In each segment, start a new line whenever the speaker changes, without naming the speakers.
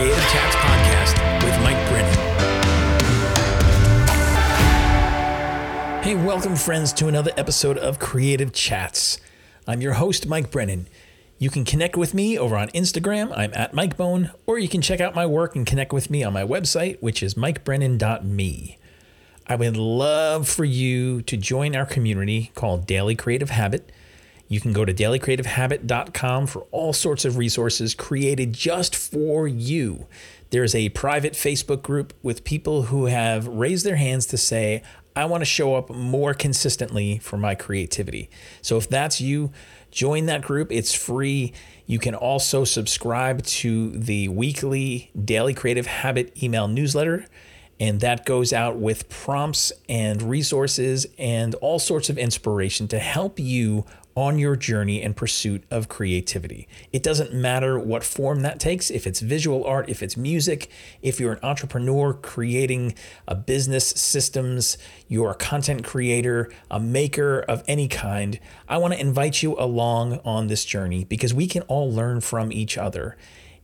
Creative Chats podcast with Mike Brennan. Hey, welcome, friends, to another episode of Creative Chats. I'm your host, Mike Brennan. You can connect with me over on Instagram. I'm at MikeBone, or you can check out my work and connect with me on my website, which is mikebrennan.me. I would love for you to join our community called Daily Creative Habit. You can go to dailycreativehabit.com for all sorts of resources created just for you. There's a private Facebook group with people who have raised their hands to say, I want to show up more consistently for my creativity. So if that's you, join that group. It's free. You can also subscribe to the weekly Daily Creative Habit email newsletter and that goes out with prompts and resources and all sorts of inspiration to help you on your journey and pursuit of creativity. It doesn't matter what form that takes, if it's visual art, if it's music, if you're an entrepreneur creating a business systems, you're a content creator, a maker of any kind. I want to invite you along on this journey because we can all learn from each other.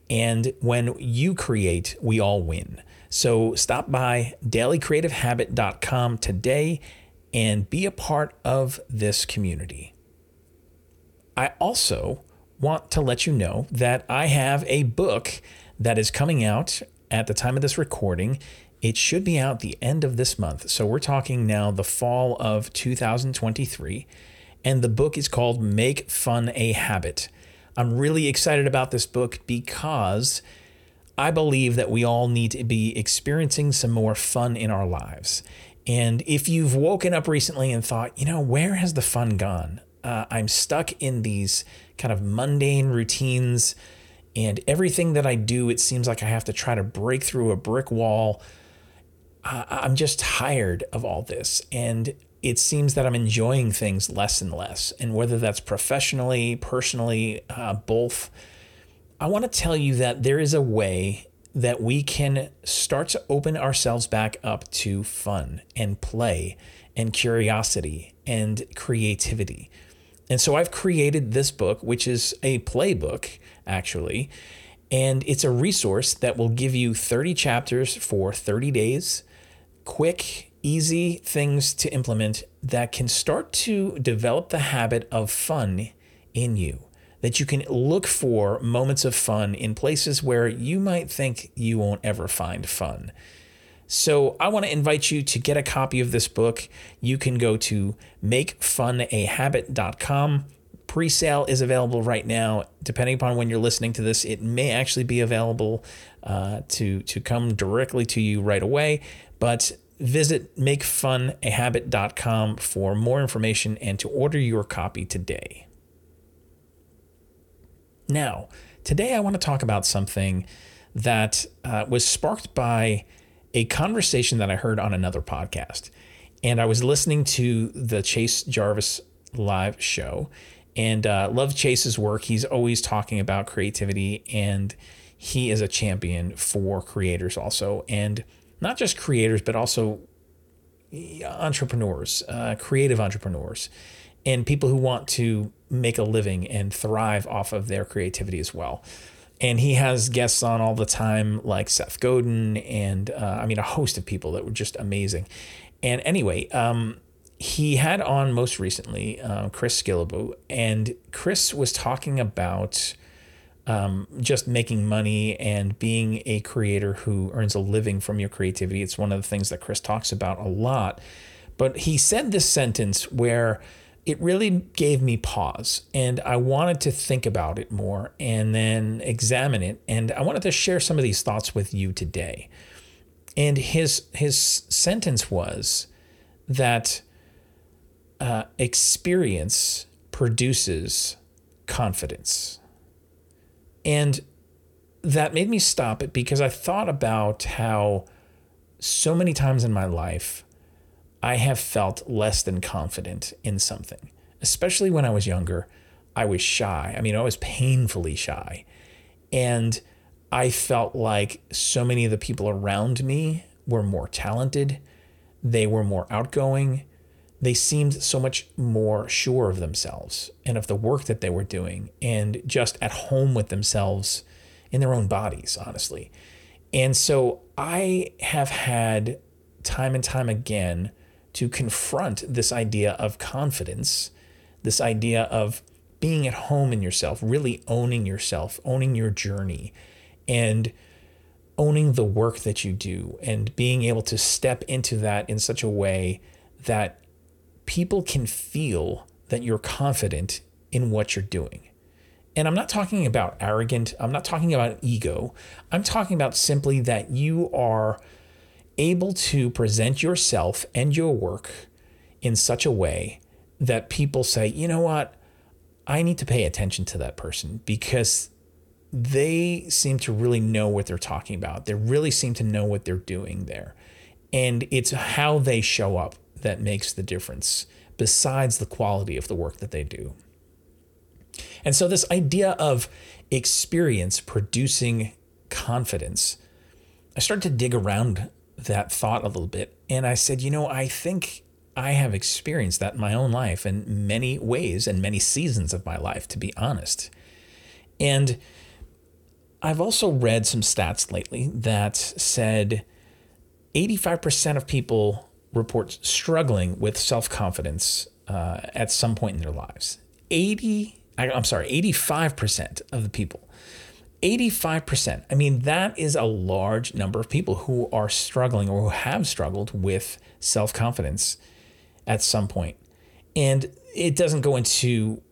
And when you create, we all win. So stop by dailycreativehabit.com today and be a part of this community. I also want to let you know that I have a book that is coming out at the time of this recording. It should be out the end of this month. So we're talking now the fall of 2023. And the book is called Make Fun a Habit. I'm really excited about this book because I believe that we all need to be experiencing some more fun in our lives. And if you've woken up recently and thought, you know, where has the fun gone? Uh, I'm stuck in these kind of mundane routines, and everything that I do, it seems like I have to try to break through a brick wall. Uh, I'm just tired of all this. And it seems that I'm enjoying things less and less. And whether that's professionally, personally, uh, both, I want to tell you that there is a way that we can start to open ourselves back up to fun and play and curiosity and creativity. And so I've created this book, which is a playbook, actually. And it's a resource that will give you 30 chapters for 30 days, quick, easy things to implement that can start to develop the habit of fun in you. That you can look for moments of fun in places where you might think you won't ever find fun. So I want to invite you to get a copy of this book. You can go to makefunahabit.com. Pre-sale is available right now. Depending upon when you're listening to this, it may actually be available uh, to to come directly to you right away. But visit makefunahabit.com for more information and to order your copy today. Now, today I want to talk about something that uh, was sparked by a conversation that I heard on another podcast. And I was listening to the Chase Jarvis live show and uh, love Chase's work. He's always talking about creativity and he is a champion for creators also. And not just creators, but also entrepreneurs, uh, creative entrepreneurs, and people who want to make a living and thrive off of their creativity as well and he has guests on all the time like Seth Godin and uh, I mean a host of people that were just amazing. And anyway, um, he had on most recently uh, Chris Guillebeau, and Chris was talking about um, just making money and being a creator who earns a living from your creativity. It's one of the things that Chris talks about a lot. But he said this sentence where it really gave me pause and I wanted to think about it more and then examine it. And I wanted to share some of these thoughts with you today. And his his sentence was that uh, experience produces confidence. And that made me stop it because I thought about how so many times in my life I have felt less than confident in something, especially when I was younger. I was shy. I mean, I was painfully shy. And I felt like so many of the people around me were more talented, they were more outgoing, they seemed so much more sure of themselves and of the work that they were doing and just at home with themselves in their own bodies, honestly. And so I have had time and time again to confront this idea of confidence, this idea of being at home in yourself, really owning yourself, owning your journey, and owning the work that you do, and being able to step into that in such a way that people can feel that you're confident in what you're doing. And I'm not talking about arrogant, I'm not talking about ego. I'm talking about simply that you are able to present yourself and your work in such a way that people say, you know what, I need to pay attention to that person because they seem to really know what they're talking about. They really seem to know what they're doing there. And it's how they show up that makes the difference, besides the quality of the work that they do. And so, this idea of experience producing confidence, I started to dig around that thought a little bit. And I said, you know, I think I have experienced that in my own life in many ways and many seasons of my life, to be honest. And I've also read some stats lately that said 85% of people report struggling with self confidence uh, at some point in their lives. 80, I'm sorry, 85% of the people 85%. I mean, that is a large number of people who are struggling or who have struggled with self confidence at some point. And it doesn't go into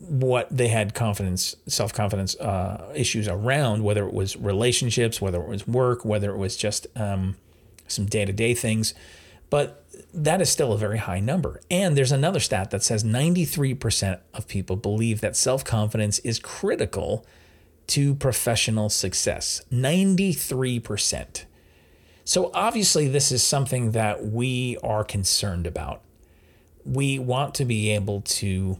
what they had confidence, self confidence uh, issues around, whether it was relationships, whether it was work, whether it was just um, some day to day things. But that is still a very high number. And there's another stat that says 93% of people believe that self confidence is critical to professional success 93%. So, obviously, this is something that we are concerned about. We want to be able to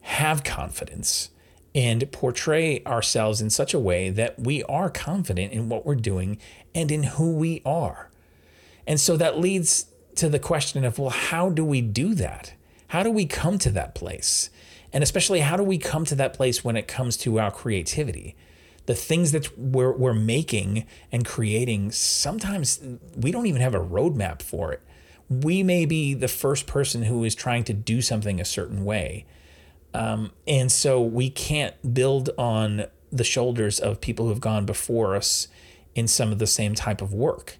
have confidence and portray ourselves in such a way that we are confident in what we're doing and in who we are. And so that leads to the question of, well, how do we do that? How do we come to that place? And especially, how do we come to that place when it comes to our creativity? the things that we're, we're making and creating, sometimes we don't even have a roadmap for it. We may be the first person who is trying to do something a certain way. Um, and so we can't build on the shoulders of people who have gone before us in some of the same type of work.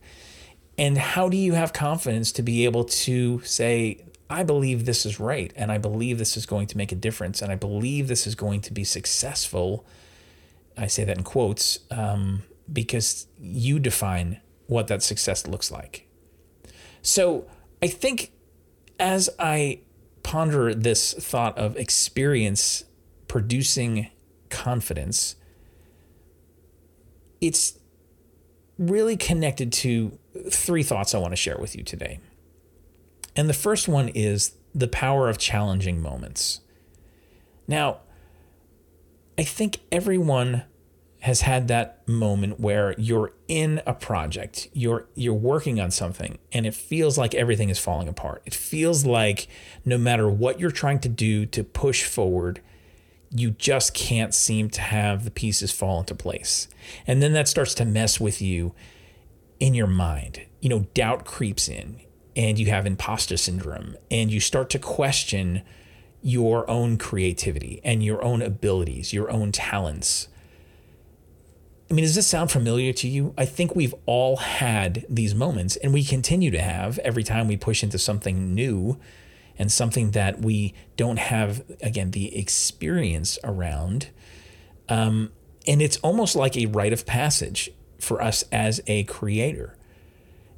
And how do you have confidence to be able to say, I believe this is right, and I believe this is going to make a difference, and I believe this is going to be successful I say that in quotes um, because you define what that success looks like. So I think as I ponder this thought of experience producing confidence, it's really connected to three thoughts I want to share with you today. And the first one is the power of challenging moments. Now, I think everyone has had that moment where you're in a project, you're you're working on something and it feels like everything is falling apart. It feels like no matter what you're trying to do to push forward, you just can't seem to have the pieces fall into place. And then that starts to mess with you in your mind. You know, doubt creeps in and you have imposter syndrome and you start to question your own creativity and your own abilities, your own talents. I mean, does this sound familiar to you? I think we've all had these moments, and we continue to have every time we push into something new and something that we don't have, again, the experience around. Um, and it's almost like a rite of passage for us as a creator.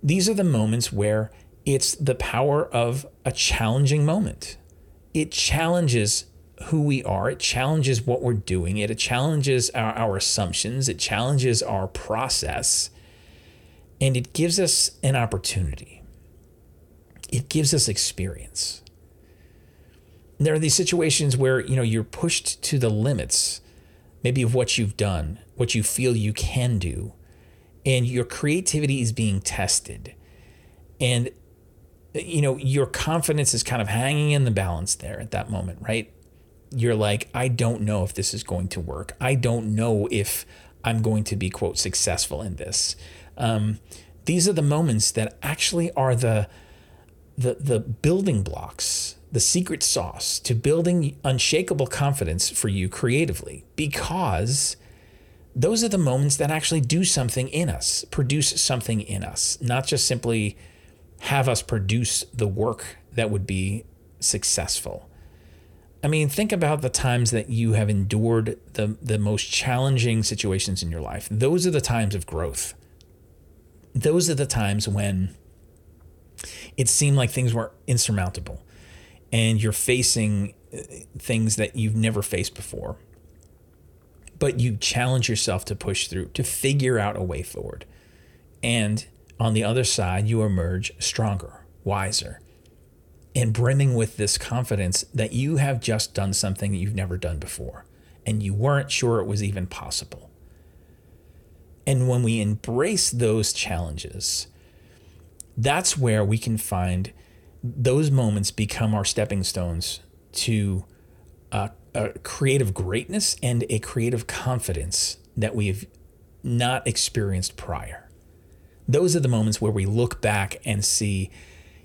These are the moments where it's the power of a challenging moment it challenges who we are. It challenges what we're doing. It challenges our, our assumptions. It challenges our process. And it gives us an opportunity. It gives us experience. There are these situations where, you know, you're pushed to the limits, maybe of what you've done, what you feel you can do, and your creativity is being tested. And you know, your confidence is kind of hanging in the balance there at that moment, right? You're like, I don't know if this is going to work. I don't know if I'm going to be, quote, successful in this. Um, these are the moments that actually are the, the, the building blocks, the secret sauce to building unshakable confidence for you creatively, because those are the moments that actually do something in us, produce something in us, not just simply have us produce the work that would be successful. I mean, think about the times that you have endured the, the most challenging situations in your life. Those are the times of growth. Those are the times when it seemed like things were insurmountable and you're facing uh, things that you've never faced before. But you challenge yourself to push through, to figure out a way forward. And on the other side, you emerge stronger, wiser, and brimming with this confidence that you have just done something that you've never done before and you weren't sure it was even possible. And when we embrace those challenges, that's where we can find those moments become our stepping stones to a, a creative greatness and a creative confidence that we've not experienced prior. Those are the moments where we look back and see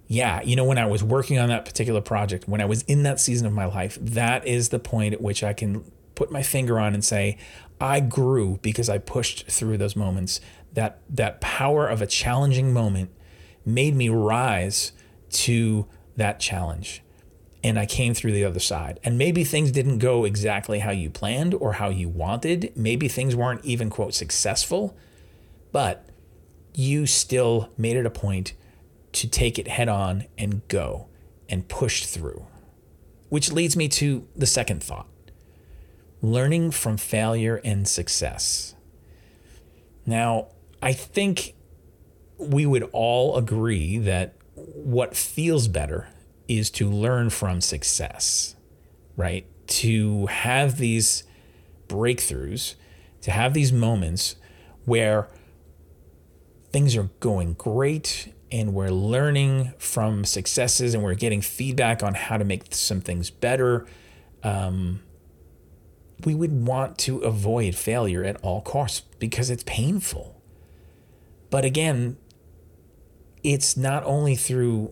yeah, you know, when I was working on that particular project, when I was in that season of my life, that is the point at which I can put my finger on and say, I grew because I pushed through those moments. That that power of a challenging moment made me rise to that challenge. And I came through the other side. And maybe things didn't go exactly how you planned or how you wanted. Maybe things weren't even, quote, successful, but you still made it a point to take it head on and go and push through. Which leads me to the second thought learning from failure and success. Now, I think we would all agree that what feels better is to learn from success, right? To have these breakthroughs, to have these moments where things are going great and we're learning from successes and we're getting feedback on how to make some things better, um, we would want to avoid failure at all costs because it's painful. But again, it's not only through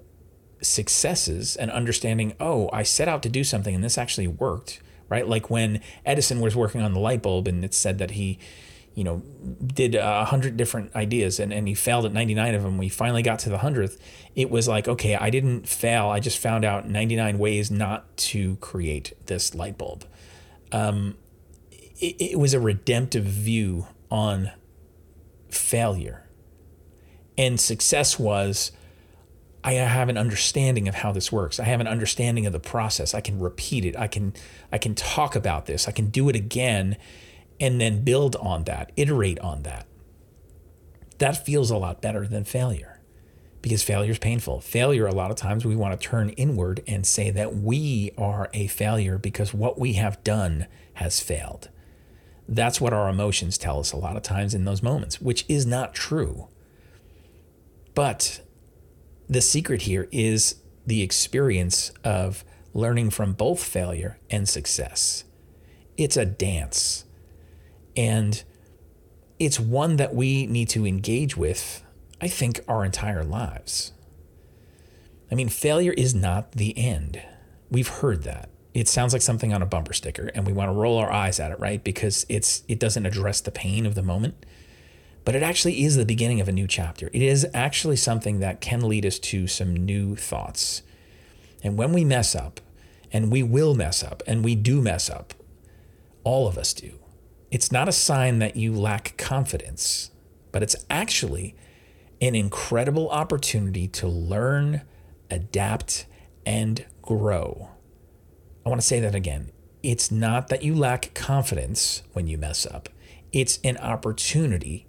successes and understanding, oh, I set out to do something and this actually worked, right? Like when Edison was working on the light bulb and it said that he you know, did a hundred different ideas and, and he failed at 99 of them. We finally got to the hundredth. It was like, okay, I didn't fail. I just found out 99 ways not to create this light bulb. Um, it, it was a redemptive view on failure. And success was, I have an understanding of how this works. I have an understanding of the process. I can repeat it. I can I can talk about this. I can do it again and then build on that, iterate on that. That feels a lot better than failure because failure is painful. Failure, a lot of times, we want to turn inward and say that we are a failure because what we have done has failed. That's what our emotions tell us a lot of times in those moments, which is not true. But the secret here is the experience of learning from both failure and success. It's a dance. And it's one that we need to engage with, I think, our entire lives. I mean, failure is not the end. We've heard that. It sounds like something on a bumper sticker, and we want to roll our eyes at it, right? Because it's it doesn't address the pain of the moment. But it actually is the beginning of a new chapter. It is actually something that can lead us to some new thoughts. And when we mess up, and we will mess up, and we do mess up, all of us do it's not a sign that you lack confidence, but it's actually an incredible opportunity to learn, adapt, and grow. I want to say that again. It's not that you lack confidence when you mess up, it's an opportunity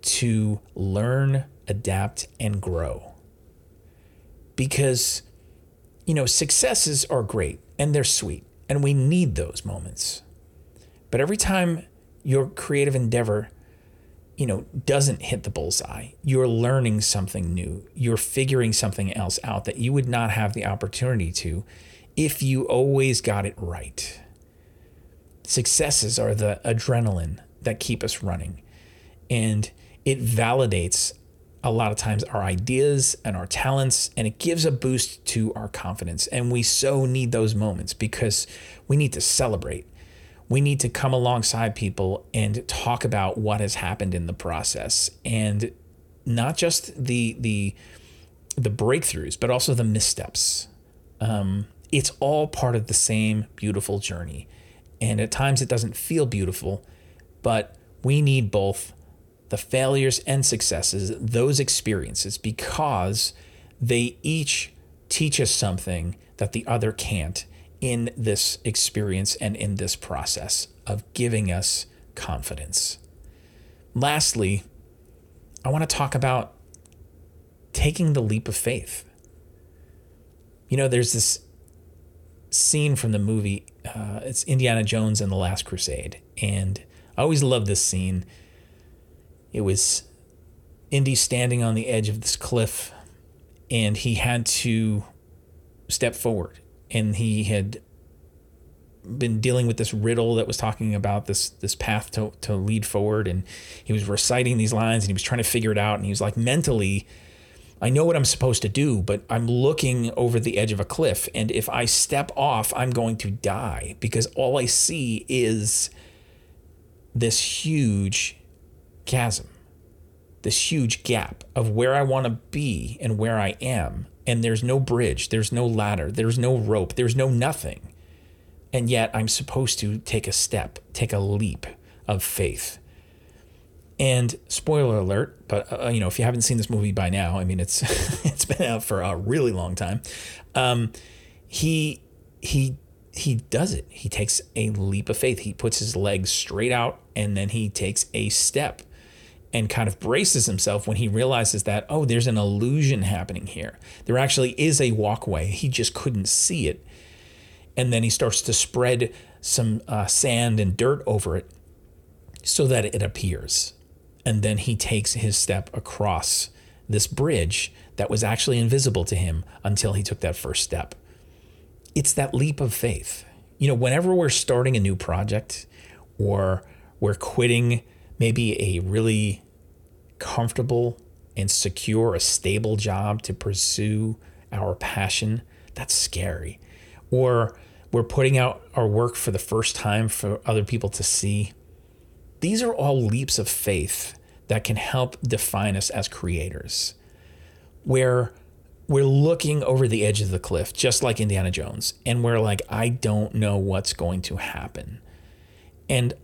to learn, adapt, and grow. Because, you know, successes are great and they're sweet, and we need those moments. But every time your creative endeavor, you know, doesn't hit the bullseye, you're learning something new. You're figuring something else out that you would not have the opportunity to if you always got it right. Successes are the adrenaline that keep us running. And it validates a lot of times our ideas and our talents, and it gives a boost to our confidence. And we so need those moments because we need to celebrate. We need to come alongside people and talk about what has happened in the process and not just the the the breakthroughs, but also the missteps. Um, it's all part of the same beautiful journey. And at times it doesn't feel beautiful, but we need both the failures and successes, those experiences, because they each teach us something that the other can't in this experience and in this process of giving us confidence. Lastly, I want to talk about taking the leap of faith. You know, there's this scene from the movie, uh, it's Indiana Jones and the Last Crusade. And I always love this scene. It was Indy standing on the edge of this cliff, and he had to step forward. And he had been dealing with this riddle that was talking about this this path to, to lead forward. And he was reciting these lines and he was trying to figure it out. And he was like mentally I know what I'm supposed to do, but I'm looking over the edge of a cliff. And if I step off, I'm going to die because all I see is this huge chasm, this huge gap of where I want to be and where I am. And there's no bridge, there's no ladder, there's no rope, there's no nothing. And yet I'm supposed to take a step, take a leap of faith. And spoiler alert, but uh, you know, if you haven't seen this movie by now, I mean, it's it's been out for a really long time. Um, he he he does it. He takes a leap of faith. He puts his legs straight out, and then he takes a step, and kind of braces himself when he realizes that oh, there's an illusion happening here. There actually is a walkway. He just couldn't see it, and then he starts to spread some uh, sand and dirt over it so that it appears and then he takes his step across this bridge that was actually invisible to him until he took that first step. It's that leap of faith. You know, whenever we're starting a new project or we're quitting maybe a really comfortable and secure, a stable job to pursue our passion, that's scary. Or we're putting out our work for the first time for other people to see. These are all leaps of faith that can help define us as creators, where we're looking over the edge of the cliff, just like Indiana Jones, and we're like, I don't know what's going to happen. And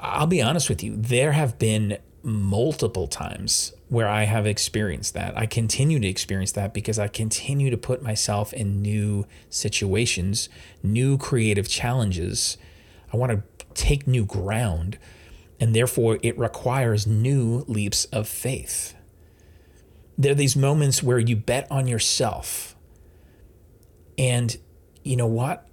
I'll be honest with you, there have been multiple times where I have experienced that. I continue to experience that because I continue to put myself in new situations, new creative challenges. I want to take new ground and therefore it requires new leaps of faith. There are these moments where you bet on yourself. And you know what?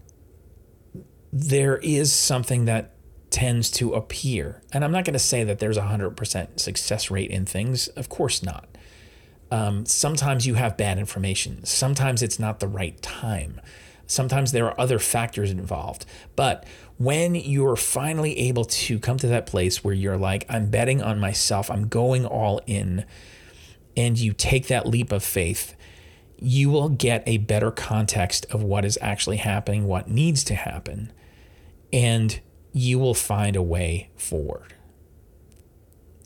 There is something that tends to appear. And I'm not going to say that there's a 100% success rate in things. Of course not. Um, sometimes you have bad information. Sometimes it's not the right time. Sometimes there are other factors involved. But when you're finally able to come to that place where you're like, I'm betting on myself, I'm going all in, and you take that leap of faith, you will get a better context of what is actually happening, what needs to happen, and you will find a way forward.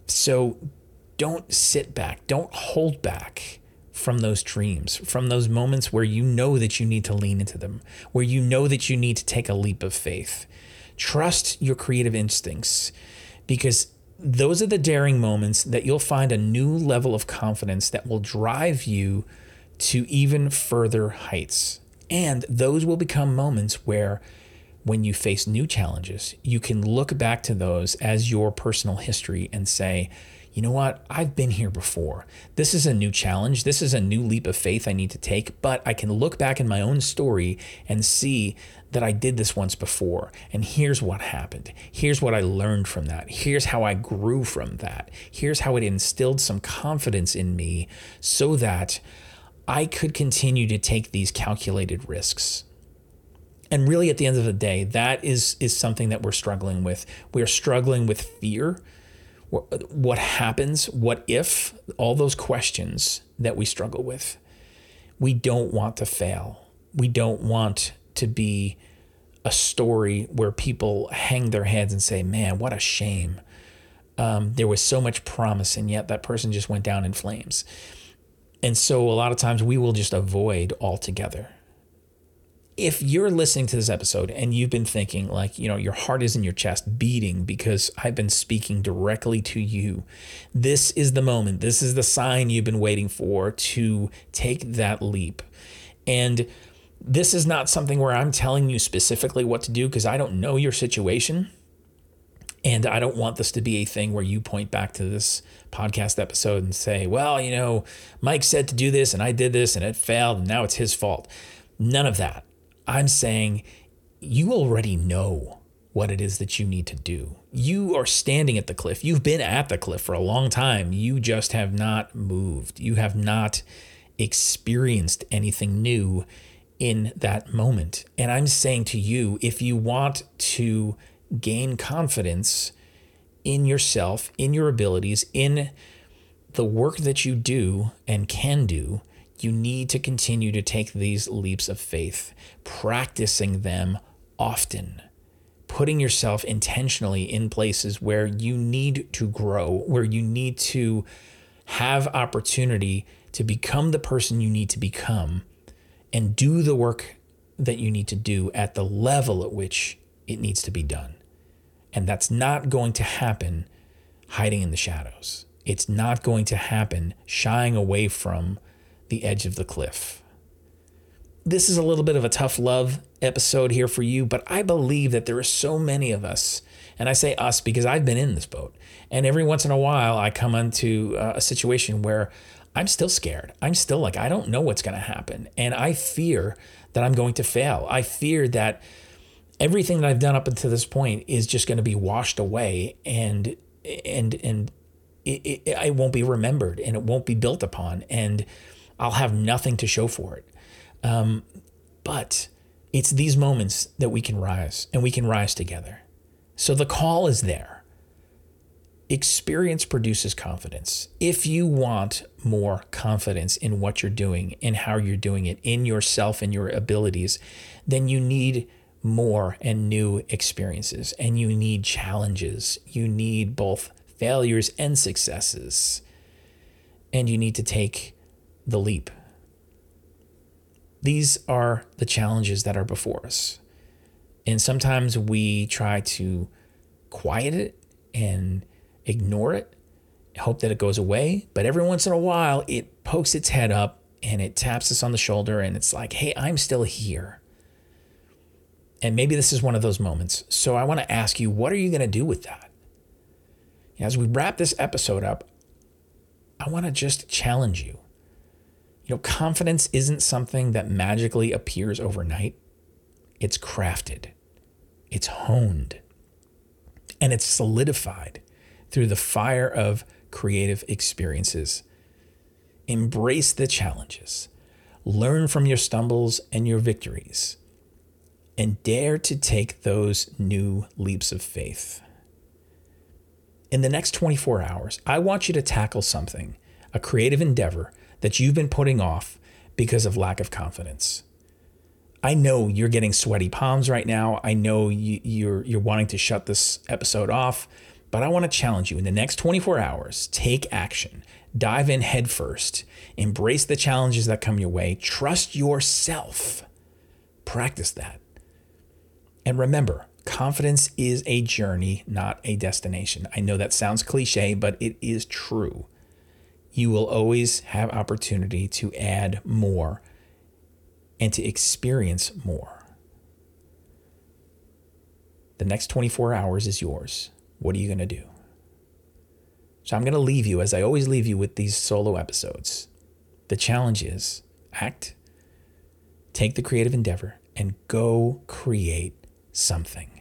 So don't sit back, don't hold back from those dreams, from those moments where you know that you need to lean into them, where you know that you need to take a leap of faith. Trust your creative instincts because those are the daring moments that you'll find a new level of confidence that will drive you to even further heights. And those will become moments where, when you face new challenges, you can look back to those as your personal history and say, you know what? I've been here before. This is a new challenge. This is a new leap of faith I need to take, but I can look back in my own story and see that I did this once before. And here's what happened. Here's what I learned from that. Here's how I grew from that. Here's how it instilled some confidence in me so that I could continue to take these calculated risks. And really, at the end of the day, that is is something that we're struggling with. We are struggling with fear. What happens? What if? All those questions that we struggle with. We don't want to fail. We don't want to be a story where people hang their heads and say, "Man, what a shame." Um, there was so much promise, and yet that person just went down in flames. And so, a lot of times, we will just avoid altogether if you're listening to this episode and you've been thinking like you know your heart is in your chest beating because i've been speaking directly to you this is the moment this is the sign you've been waiting for to take that leap and this is not something where i'm telling you specifically what to do because i don't know your situation and I don't want this to be a thing where you point back to this podcast episode and say, well, you know, Mike said to do this and I did this and it failed and now it's his fault. None of that. I'm saying you already know what it is that you need to do. You are standing at the cliff. You've been at the cliff for a long time. You just have not moved. You have not experienced anything new in that moment. And I'm saying to you, if you want to gain confidence in yourself, in your abilities, in the work that you do and can do, you need to continue to take these leaps of faith, practicing them often, putting yourself intentionally in places where you need to grow, where you need to have opportunity to become the person you need to become and do the work that you need to do at the level at which it needs to be done. And that's not going to happen hiding in the shadows. It's not going to happen shying away from the edge of the cliff. This is a little bit of a tough love episode here for you, but I believe that there are so many of us, and I say us because I've been in this boat. And every once in a while, I come into uh, a situation where I'm still scared. I'm still like, I don't know what's going to happen. And I fear that I'm going to fail. I fear that everything that I've done up until this point is just going to be washed away and, and, and, it, it, it won't be remembered and it won't be built upon. And I'll have nothing to show for it. Um, but it's these moments that we can rise and we can rise together. So the call is there. Experience produces confidence. If you want more confidence in what you're doing and how you're doing it, in yourself and your abilities, then you need more and new experiences and you need challenges. You need both failures and successes. And you need to take the leap. These are the challenges that are before us. And sometimes we try to quiet it and ignore it, hope that it goes away. But every once in a while, it pokes its head up and it taps us on the shoulder and it's like, hey, I'm still here. And maybe this is one of those moments. So I want to ask you, what are you going to do with that? As we wrap this episode up, I want to just challenge you you know, confidence isn't something that magically appears overnight. It's crafted, it's honed, and it's solidified through the fire of creative experiences. Embrace the challenges, learn from your stumbles and your victories, and dare to take those new leaps of faith. In the next 24 hours, I want you to tackle something, a creative endeavor that you've been putting off because of lack of confidence. I know you're getting sweaty palms right now. I know you, you're you're wanting to shut this episode off, but I want to challenge you in the next 24 hours, take action. Dive in headfirst. Embrace the challenges that come your way. Trust yourself. Practice that. And remember, confidence is a journey, not a destination. I know that sounds cliche, but it is true you will always have opportunity to add more and to experience more. The next 24 hours is yours. What are you going to do? So I'm going to leave you, as I always leave you with these solo episodes. The challenge is act, take the creative endeavor, and go create something.